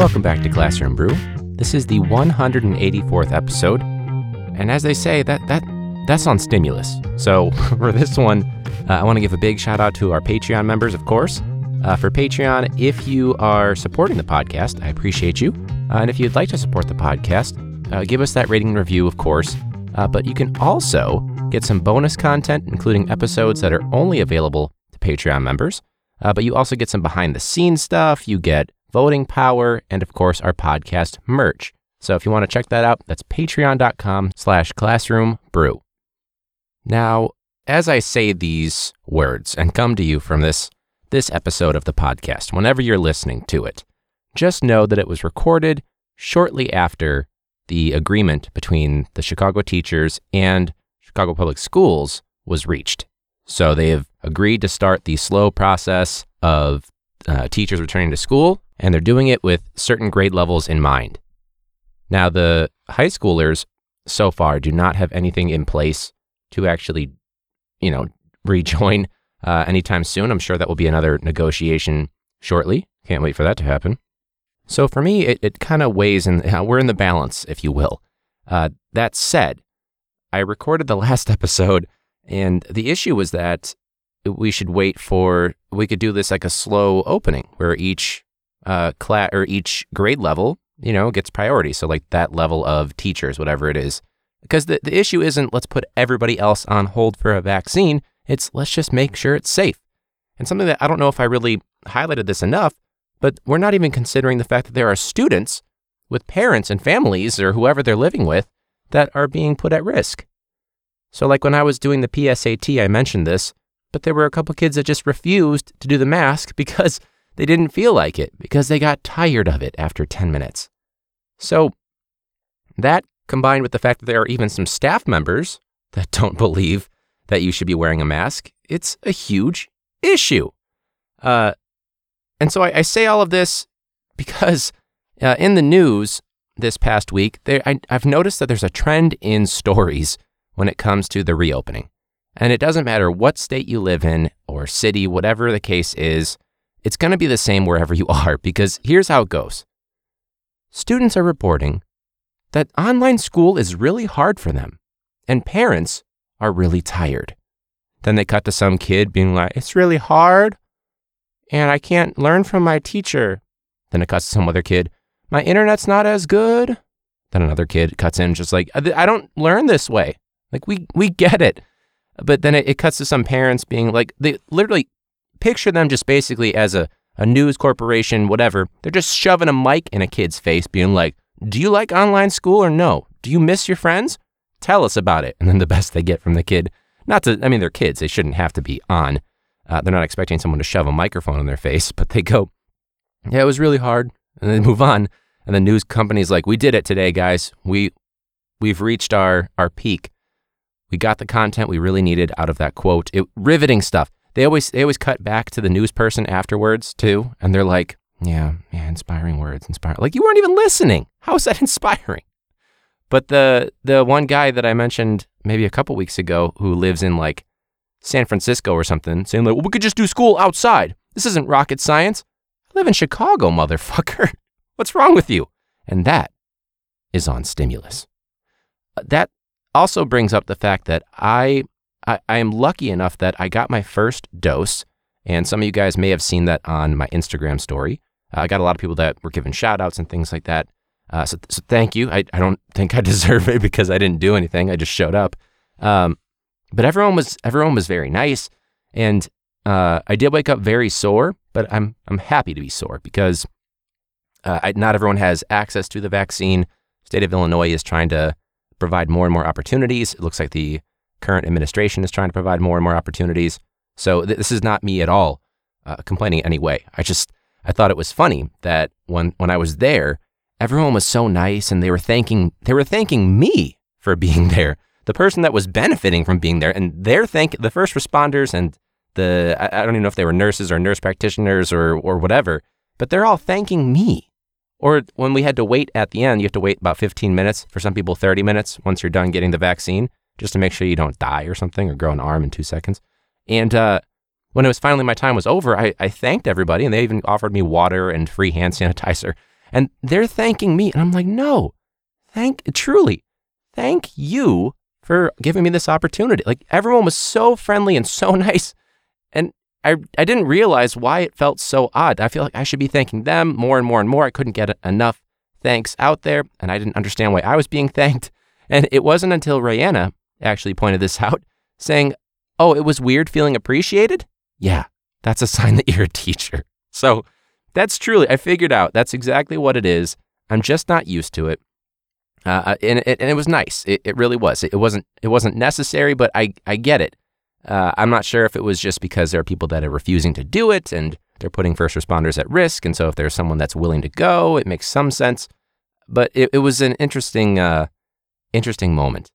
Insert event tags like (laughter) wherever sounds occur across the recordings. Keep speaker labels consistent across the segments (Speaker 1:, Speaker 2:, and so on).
Speaker 1: Welcome back to Classroom Brew. This is the 184th episode, and as they say, that that that's on stimulus. So (laughs) for this one, uh, I want to give a big shout out to our Patreon members, of course. Uh, for Patreon, if you are supporting the podcast, I appreciate you. Uh, and if you'd like to support the podcast, uh, give us that rating and review, of course. Uh, but you can also get some bonus content, including episodes that are only available to Patreon members. Uh, but you also get some behind the scenes stuff. You get voting power, and of course, our podcast merch. So if you want to check that out, that's patreon.com slash classroom brew. Now, as I say these words and come to you from this this episode of the podcast, whenever you're listening to it, just know that it was recorded shortly after the agreement between the Chicago teachers and Chicago Public Schools was reached. So they have agreed to start the slow process of uh, teachers returning to school, and they're doing it with certain grade levels in mind. Now, the high schoolers so far do not have anything in place to actually, you know, (laughs) rejoin uh, anytime soon. I'm sure that will be another negotiation shortly. Can't wait for that to happen. So for me, it, it kind of weighs in, (laughs) we're in the balance, if you will. Uh, that said, I recorded the (laughs) last episode, and the issue was that we should wait for, we could do this like a slow opening where each uh, class or each grade level, you know, gets priority. So like that level of teachers, whatever it is. Because the, the issue isn't let's put everybody else on hold for a vaccine. It's let's just make sure it's safe. And something that I don't know if I really highlighted this enough, but we're not even considering the fact that there are students with parents and families or whoever they're living with that are being put at risk. So, like when I was doing the PSAT, I mentioned this, but there were a couple kids that just refused to do the mask (laughs) because they didn't feel like it, because they got tired of it after 10 minutes. So, that combined with the fact that there are even some staff members that (laughs) don't believe that you should be wearing a mask, it's a huge issue. Uh, and so I, I, say all of this because uh, in the news this past week, I, I've noticed that there's a trend in stories when it comes to the reopening. And it doesn't matter what state you live in or city, whatever the case is, it's going to be the same wherever you (laughs) are because here's how it goes. Students are reporting that online school is really hard for them, and parents are really tired. Then they cut to some kid being like, It's really hard, and I can't learn from my teacher. Then it cuts to some other kid, My internet's not as good. Then another kid cuts in, just like, I don't learn this way. Like, we, we get it. But then it, it cuts to some parents being like, they literally picture them just basically as a, a news corporation, whatever. They're just shoving a mic in a kid's face, being like, do you like online school or no? Do you miss your friends? Tell us about it. (laughs) And then the best they get from the kid, not to, I mean, they're kids. They shouldn't have to be on. Uh, they're not expecting someone to shove a microphone in their (laughs) face, but they go, yeah, it was really hard. And they move on. And the news company's like, we did it today, guys. We, we've reached our, our peak. We got the content we really needed out of that quote. It, riveting stuff. They always, they always cut back to the news person afterwards too. And they're like, yeah, yeah, inspiring words, inspiring. Like you weren't even listening. How is that (laughs) inspiring? But the the one guy that I mentioned maybe a couple weeks ago who lives in like San Francisco or something, saying like, well, we could just do school outside. This isn't rocket science. I live in Chicago, motherfucker. (laughs) What's wrong with you? And that is on stimulus. Uh, that also brings up the fact that I, I, I am lucky enough that I got my first dose, and some of you guys may have seen that on my Instagram story. Uh, I got a lot of people that were giving shout outs and things like that. Uh, so, so thank you. I, I don't (laughs) think I deserve it because I didn't do anything. I just showed up. Um, but everyone was everyone was very nice, and uh, I did wake up very sore. But I'm I'm happy to be sore because uh, I, not everyone has access to the vaccine. State of Illinois is trying to provide more and more opportunities. It looks like the current administration is trying to provide more and more opportunities. So th- this is not me at all uh, complaining anyway. I just I thought it was funny that when when I was there, everyone was so nice and they were thanking they were thanking me for (laughs) being there. The person that was benefiting from being there, and they're thank the first responders and the I, I don't even know if they were nurses or nurse practitioners or or whatever, but they're all thanking me. Or when we had to wait at the end, you have to wait about 15 minutes. For some people, 30 minutes once you're done getting the vaccine, just to make sure you don't die or something or grow an arm in two seconds. And uh, when it was finally my time was over, I, I thanked everybody and they even offered me water and free hand (laughs) sanitizer. And they're thanking me. And I'm like, no, thank, truly, thank you for giving me this opportunity. Like everyone was so friendly and so (laughs) nice. And I, I didn't realize why it felt so odd. I feel like I should be thanking them more and more and more. I couldn't get enough thanks out there, and I didn't understand why I was being (laughs) thanked. And it wasn't until Rayanna actually pointed this (laughs) out, saying, Oh, it was weird feeling appreciated? Yeah, that's a sign that you're a teacher. So that's truly, I figured out that's exactly what it is. I'm just not used to it. Uh, uh and, it, and it was nice. It, it really was. It, wasn't. It wasn't necessary, but I I get it. Uh, I'm not sure if it was just because there are people that are refusing to do it and they're putting first responders at risk. And so if there's someone that's willing to go, it makes some sense. But it, it was an interesting, uh, interesting moment,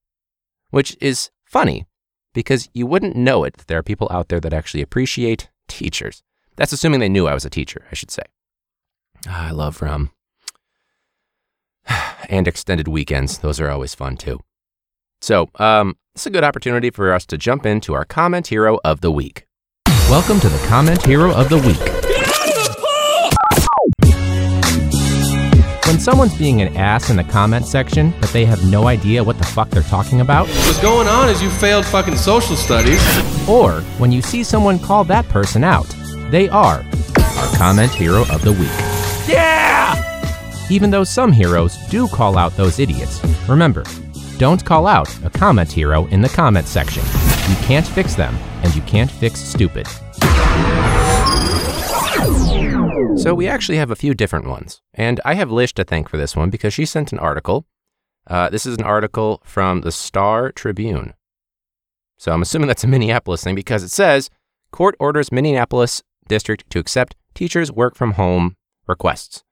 Speaker 1: which is funny because you wouldn't know it that there are people out there that actually appreciate teachers. That's assuming they knew I was a teacher, I should say. Ah, I love rum. (sighs) and extended weekends. Those are always fun too. So, um, it's a good opportunity for us to jump into our comment hero of the week. Welcome to the comment hero of the week. When someone's being an ass in the comment section, but they have no idea what the fuck they're talking about,
Speaker 2: What's going on is you failed fucking social studies.
Speaker 1: or when you see someone call that person out, they are our comment hero of the week. Yeah! Even though some heroes do call out those idiots, remember, don't call out a comment hero in the comment section. You can't fix them, and you can't fix stupid. So we actually have a few different ones, and I have Lish to thank for this one because she sent an article. Uh, this is an article from the Star Tribune. So I'm assuming that's a Minneapolis thing because it says court orders Minneapolis district to accept teachers' work from home requests.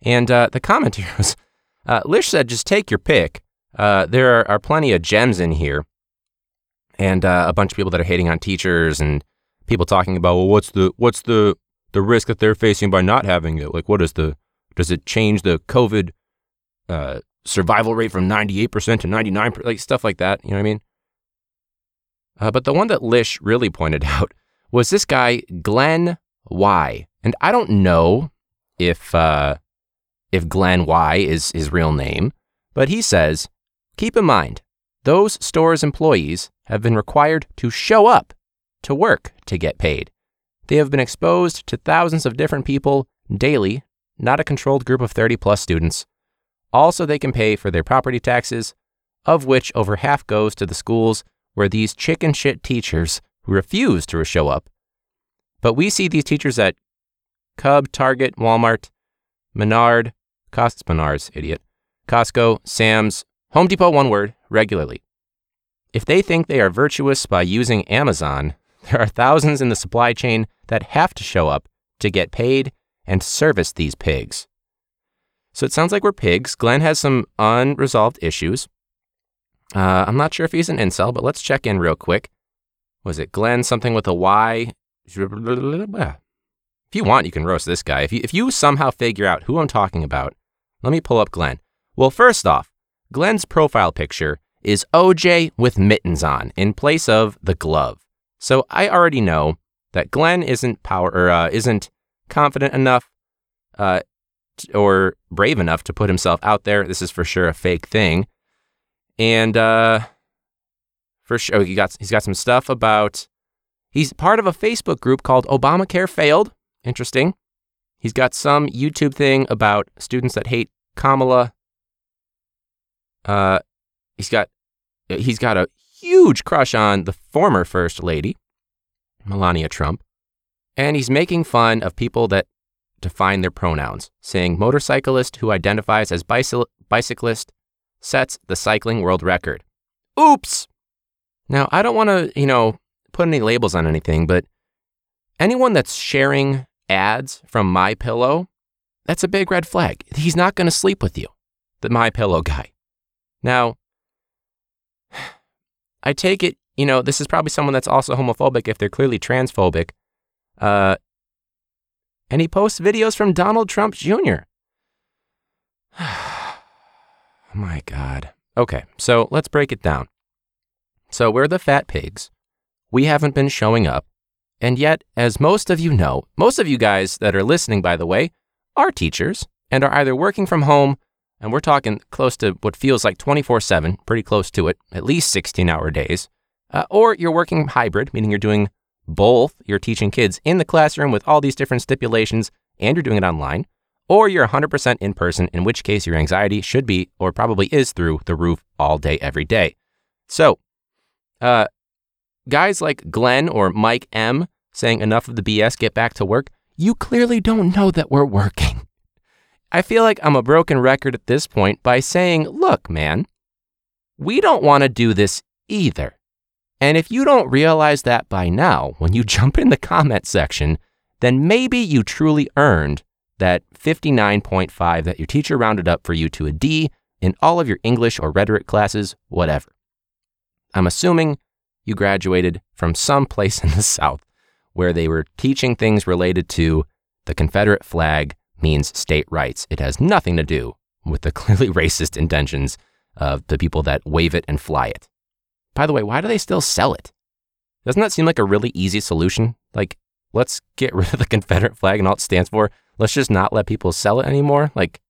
Speaker 1: And uh, the comment here was uh, Lish said, just take your pick. Uh, there are, are, plenty of gems in here, and uh, a bunch of people that are hating on teachers and people talking about, well, what's the what's the the risk that they're facing by not having it? Like, what is the does it change the COVID uh, survival rate from ninety eight percent to ninety nine percent? Like stuff like that. You know what I mean? Uh, but the one that Lish really pointed (laughs) out was this guy Glenn Y, and I don't know if uh, if Glenn Y is his real name, but he says Keep in mind, those store's employees have been required to show up to work to get paid. They have been exposed to thousands of different people daily, not a controlled group of 30 plus students. Also, they can pay for their property taxes, of which over half goes to the schools where these chicken shit teachers refuse to show up. But we see these teachers at Cub, Target, Walmart, Menard, Costs Menards, idiot, Costco, Sam's, Home Depot, one word, regularly. If they think they are virtuous by using Amazon, there are thousands in the supply chain that have to show up to get paid and service these pigs. So it sounds like we're pigs. Glenn has some unresolved issues. Uh, I'm not sure if he's an incel, but let's check in real quick. Was it Glenn something with a Y? If you want, you can roast this guy. If you, if you somehow figure out who I'm talking about, let me pull up Glenn. Well, first off, Glenn's profile picture is OJ with mittens on in place of the glove. So I already know that Glenn isn't power or uh, isn't confident enough uh, or brave enough to put himself out there. This is for sure a fake thing, and uh, for sure oh, he got he's got some stuff about. He's part of a Facebook group called Obamacare Failed. Interesting. He's got some YouTube thing about students that hate Kamala uh, he's got he's got a huge crush on the former first lady, Melania Trump, and he's making fun of people that define their pronouns, saying motorcyclist who identifies as bicy- bicyclist sets the cycling world record. Oops. Now, I don't want to, you know, put any labels on anything, but anyone that's sharing ads from My Pillow, that's a big red flag. He's not going to sleep with you. The My Pillow guy. Now, I take it, you know, this is probably someone that's also homophobic if they're clearly transphobic. Uh, and he posts videos from Donald Trump Jr. Oh (sighs) my God. Okay, so let's break it down. So we're the fat pigs. We haven't been showing up. And yet, as most of you know, most of you guys that are listening, by the way, are teachers and are either working from home, and we're talking close to what feels like 24 7, pretty close to it, at least 16 hour days, uh, or you're working hybrid, meaning you're doing both. You're teaching kids in the classroom with all these different stipulations, and you're doing it online, or you're 100% in person, in which case your anxiety should be, or probably is, through the roof all day, every day. So, uh, guys like Glenn or Mike M saying enough of the BS, get back to work, you clearly don't know that we're working. I feel like I'm a broken record at this point by saying, look, man, we don't want to do this either. And if you don't realize that by now, when you (laughs) jump in the comment section, then maybe you truly earned that 59.5 that your teacher rounded up for you to a D in all of your English or rhetoric classes, whatever. I'm assuming you graduated from some place (laughs) in the South where they were teaching things related to the Confederate flag means state rights. It has nothing to do with the (laughs) clearly racist intentions of the people that wave it and fly it. By the way, why do they still sell it? Doesn't that seem like a really easy solution? Like, let's get (laughs) rid of the Confederate flag and all it stands for. Let's just not let people sell it anymore. Like,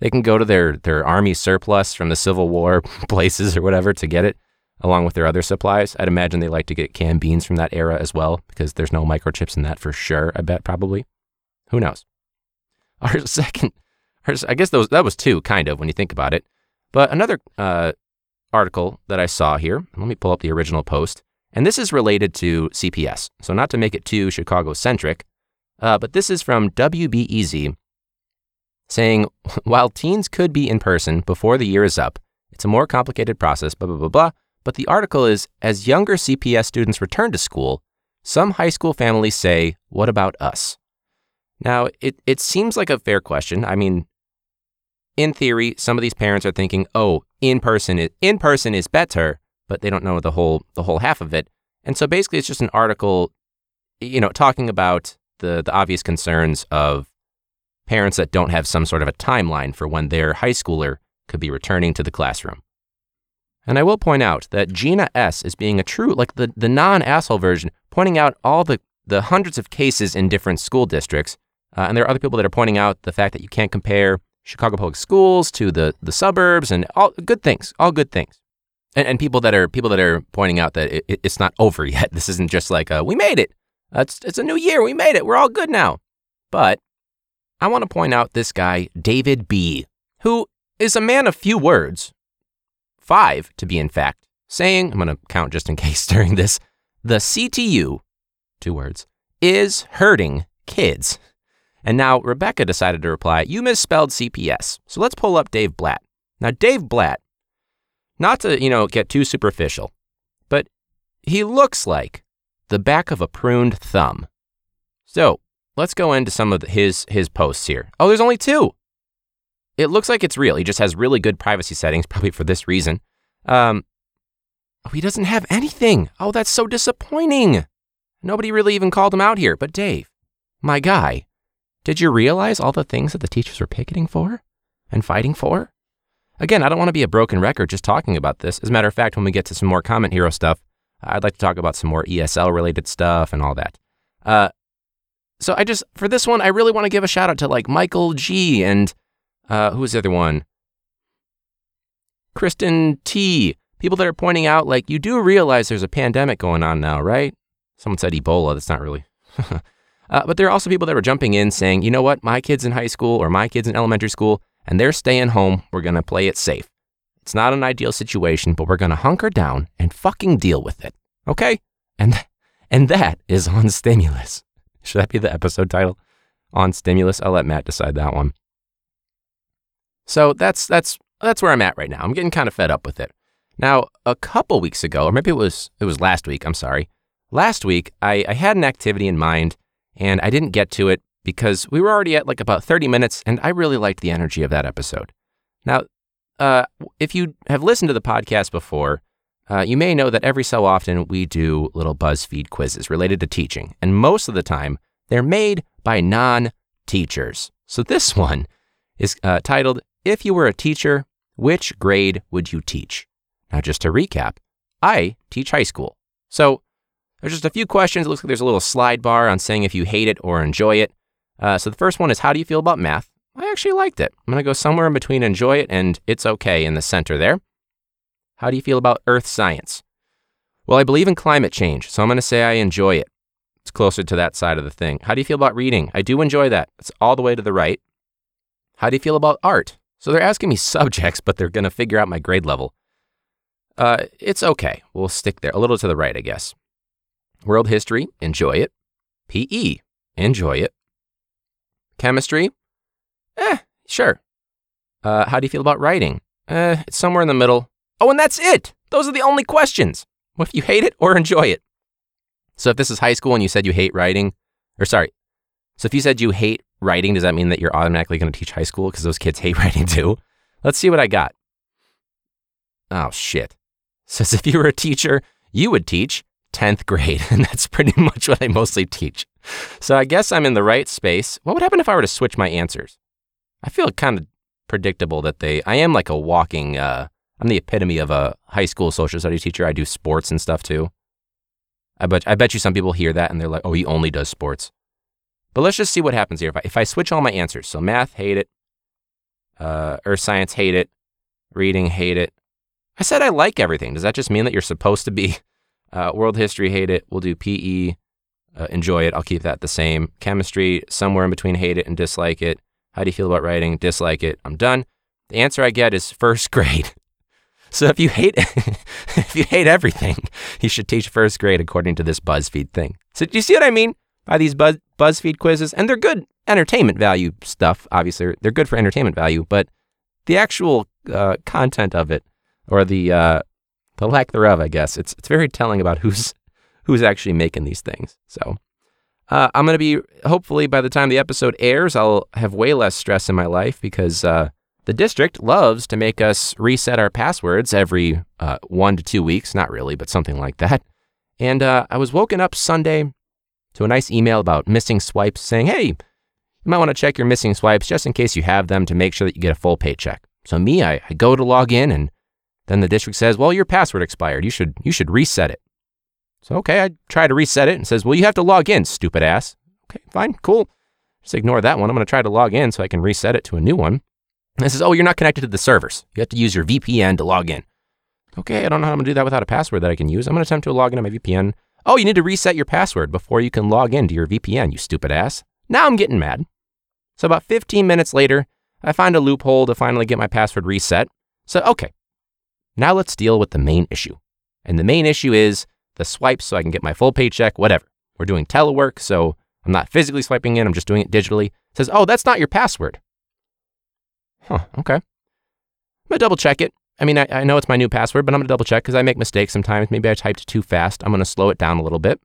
Speaker 1: they can go to their, their army surplus from the Civil War (laughs) places or whatever to get it along with their other supplies. I'd imagine they like to get canned beans from that era as well, because there's no microchips in that for sure, I bet probably. Who knows? (laughs) Our second, our, I guess those, that was two, kind of, when you think about it. But another uh, article that I saw here, let me pull up the original post, and this is related to CPS. So, not to make it too Chicago centric, uh, but this is from WBEZ saying, (laughs) while teens could be in person before the year is up, it's a more complicated process, blah, blah, blah, blah. But the article is As younger CPS students return to school, some high school families say, What about us? Now, it, it seems like a fair question. I mean, in theory, some of these parents are thinking, oh, in person is in person is better, but they don't know the whole the whole half of it. And so basically it's just an article, you know, talking about the the obvious concerns of parents that don't have some sort of a timeline for when their high schooler could be returning to the classroom. And I will point out that Gina S is being a true, like the, the non asshole version, pointing out all the, the hundreds of cases in different school districts. Uh, and there are other people that are pointing out the fact that you can't compare Chicago public schools to the, the suburbs and all good things, all good things. And, and people that are people that are pointing out that it, it's not (laughs) over yet. This isn't just like a, we made it. Uh, it's, it's a new year. We made it. We're all good now. But I want to point out this guy, David B., who is a man of few words, five to be in fact, saying, I'm going to count just in (laughs) case during this, the CTU, two words, is hurting kids. And now Rebecca decided to reply, You misspelled CPS. So let's pull up Dave Blatt. Now, Dave Blatt, not to, you know, get too superficial, but he looks like the back of a pruned thumb. So let's go into some of his, his posts here. Oh, there's only two. It looks like it's real. He just has really good privacy settings, (laughs) probably for this reason. Um, oh, he doesn't have anything. Oh, that's so disappointing. Nobody really even called him out here. But Dave, my guy, did you realize all the things that the teachers were picketing for and fighting for? Again, I don't want to be a broken record just talking about this. As a matter of fact, when we get to some more Comment Hero stuff, I'd like to talk about some more ESL related stuff and all that. Uh, so I just, for this one, I really want to give a shout out to like Michael G and uh, who was the other one? Kristen T. People that are pointing out, like, you do realize there's a pandemic going on now, right? Someone said Ebola. That's not really. (laughs) uh, but there are also people that were jumping in saying, you know what? My kid's in high school or my kid's in elementary school and they're staying home. We're going to play it safe. It's not an ideal situation, but we're going to hunker down and fucking deal with it. Okay? And, and that is on stimulus. (laughs) Should that be the episode title? On stimulus? I'll let Matt decide that one. So that's that's that's where I'm at right now. I'm getting kind of fed up with it. Now, a couple weeks ago, or maybe it was it was last week, I'm sorry. Last week, I, I had an activity in mind and I didn't get to it because we were already at like about 30 minutes and I really liked the energy of that episode. Now, uh, if you have listened to the podcast before, uh, you may know that every so often we do little BuzzFeed quizzes related to teaching, and most of the time they're made by non teachers. So this (laughs) one is uh, titled if you were a teacher, which grade would you teach? Now, just to recap, I teach high school. So there's just a few questions. It looks like there's a little slide bar on saying if you hate it or enjoy it. Uh, so the first one is How do you feel about math? I actually liked it. I'm going to go somewhere in between enjoy it and it's okay in the center there. How do you feel about earth science? Well, I believe in climate change, so I'm going to say I enjoy it. It's closer to that side of the thing. How do you feel about reading? I do enjoy that. It's all the way to the right. How do you feel about art? So they're asking me (laughs) subjects, but they're going to figure out my grade level. Uh, it's okay. We'll stick there. A little to the right, I guess. World history, enjoy it. PE, enjoy it. Chemistry, eh, sure. Uh, how do you feel about writing? Eh, it's somewhere in the middle. Oh, and that's it. Those are the only questions. What if you hate it or enjoy it? So if this is high school and you said you hate writing, or sorry, so if you said you hate writing, does that mean that you're automatically going to teach high school because those kids hate (laughs) writing too? Let's see what I got. Oh, shit. Says (laughs) if you were a teacher, you would teach 10th grade, (laughs) and that's pretty (laughs) much what I mostly teach. So I guess I'm in the right space. What would happen if I were to switch my answers? I feel kind of predictable that they, I am like a walking, uh, I'm the epitome of a high school social studies teacher. I do sports and stuff too. I bet, I bet you some people hear that and they're like, oh, he only does sports. But let's just see what happens here. If I, if I switch all my answers, so math, hate it. Uh, earth science, hate it. Reading, hate it. I said I like everything. Does that just mean that you're supposed to be uh, world history, hate it? We'll do PE, uh, enjoy it. I'll keep that the same. Chemistry, somewhere in between hate it and dislike it. How do you feel about writing? Dislike it. I'm done. The answer I get is first (laughs) grade. So if you hate (laughs) if you hate everything, you should teach first grade according to this BuzzFeed thing. So do you see what I mean by these Buzz, BuzzFeed quizzes? And they're good entertainment value stuff. Obviously, they're good for entertainment value, but the actual uh, content of it, or the uh, the lack thereof, I guess, it's it's very telling about who's (laughs) who's actually making these things. So. Uh, I'm to be, hopefully, by the time the episode airs, I'll have way less stress in my life because uh, the district loves to make us reset our passwords every uh, one to two weeks. Not really, but something like that. And uh, I was woken up Sunday to a nice email about missing swipes saying, hey, you might want to check your missing swipes just in case you have them to make sure that you get a full paycheck. So me, I, I go to log in and then the district says, well, your password expired. You should, you should reset it. So, okay, I try to reset it and says, well, you have to log in, stupid ass. Okay, fine, cool. Just ignore that one. I'm going to try to log in so I can reset it to a new one. And it says, oh, you're not connected to the servers. You have to use your VPN to log in. Okay, I don't know how I'm going to do that without a password that I can use. I'm going to attempt to log in on my VPN. Oh, you need to reset your password before you can log into your VPN, you stupid ass. Now I'm getting mad. So about 15 minutes later, I find a loophole to finally get my password reset. So, okay, now let's deal with the main issue. And the main issue is the swipes so I can get my full paycheck, whatever. We're doing telework, so I'm not physically swiping in, I'm just doing it digitally. It says, oh, that's not your password. Huh, okay. I'm to double check it. I mean, I, I know it's my new password, but I'm to double check because I make mistakes sometimes. Maybe I typed too fast. I'm to slow it down a little bit.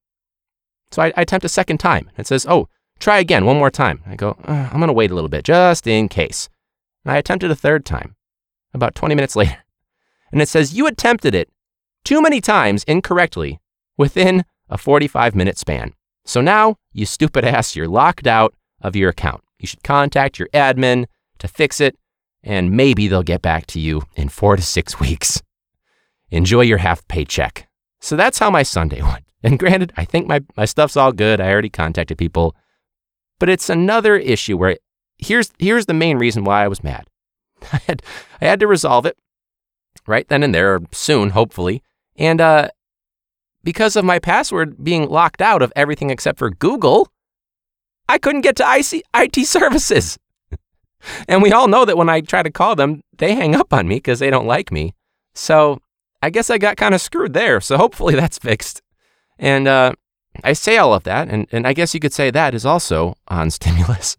Speaker 1: So I, I attempt a second time. It says, oh, try again one more time. I go, I'm to wait a little bit just in case. And I attempted a third time about 20 minutes (laughs) later. And it says, you attempted it too many times incorrectly within a 45 minute span. So now, you stupid ass, you're locked out of your account. You should contact your admin to fix it and maybe they'll get back to you in four to six weeks. Enjoy your half paycheck. So that's how my Sunday (laughs) went. And granted, I think my, my stuff's all good. I already contacted people. But it's another issue where here's, here's the main reason why I was mad. (laughs) I had, I had to resolve it right then and there, soon, hopefully. And uh, because of my password being locked out of everything except for Google, I couldn't get to IC, IT services. (laughs) And we all know that when I try to call them, they hang up on me because they don't like me. So I guess I got kind of screwed there. So hopefully (laughs) that's fixed. And uh, I say all of that, and, and I guess you could say that is also on (laughs) stimulus.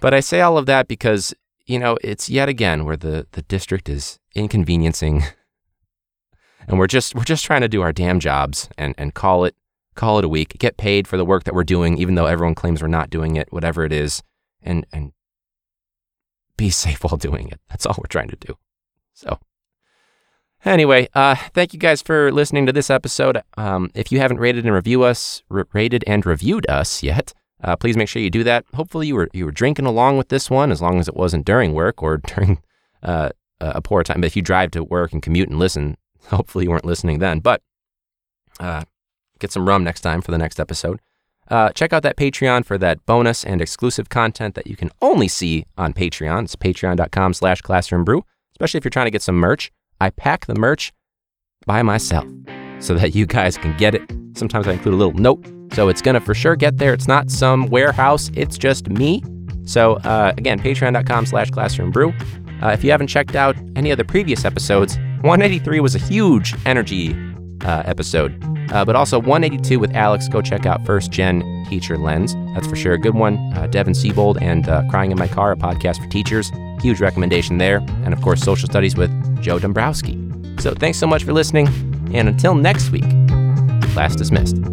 Speaker 1: but I say all of that because, you know, it's yet again where the, the district is inconveniencing. (laughs) and we're just we're just trying to do our damn jobs and, and call it call it a week, get paid for the work that we're doing, even though everyone claims we're not doing it, whatever it is, and and be safe (laughs) while doing it. That's all we're trying to do. So, anyway, uh, thank you guys for listening to this episode. Um, if you haven't rated and review us, r- rated and reviewed us yet, uh, please make sure you do that. Hopefully, you were you were drinking along with this one, as long as it wasn't during work or (laughs) during uh, a poor time. But if you drive to work and commute and listen, (laughs) hopefully you weren't listening then. But uh, get some rum next time for the next episode. uh, check out that Patreon for that bonus and exclusive content that you can only see on Patreon. It's patreon.com slash classroombrew, especially if you're trying to get some merch. I pack the merch by myself so that you guys can get it. Sometimes I include a little note, so it's going to for sure get there. It's not some warehouse, it's just me. So uh, again, patreon.com slash classroombrew. Uh, if you haven't checked out any of the previous episodes, 183 was a huge energy uh, episode. Uh, but also 182 with Alex. Go check out First Gen Teacher Lens. That's for sure a good one. Uh, Devin Siebold and uh, Crying in My Car, a podcast for teachers. Huge recommendation there. And of course, Social Studies with Joe Dombrowski. So thanks so much for listening. And until next week, class dismissed.